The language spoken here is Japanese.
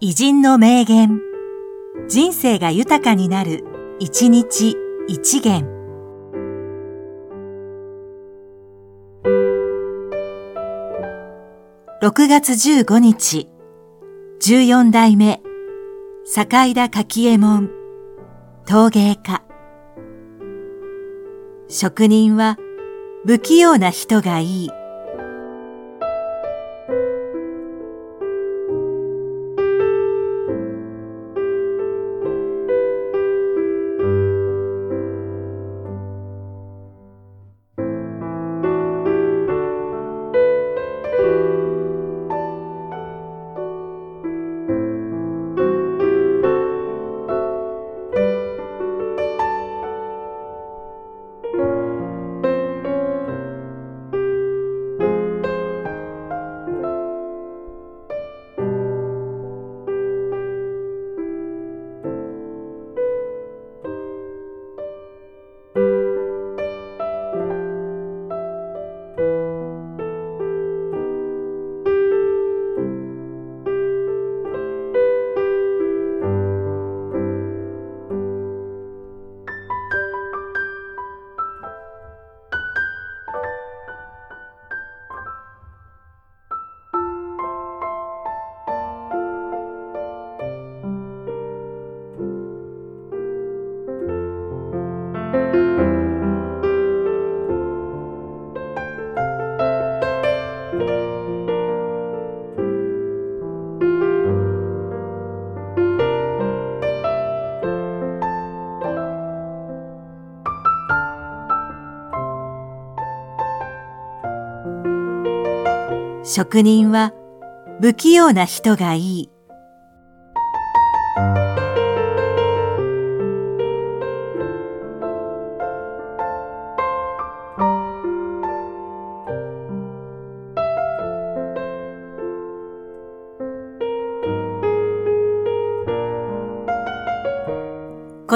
偉人の名言。人生が豊かになる、一日一元。6月15日、14代目、坂井田柿右衛門、陶芸家。職人は不器用な人がいい。職人は不器用な人がいい。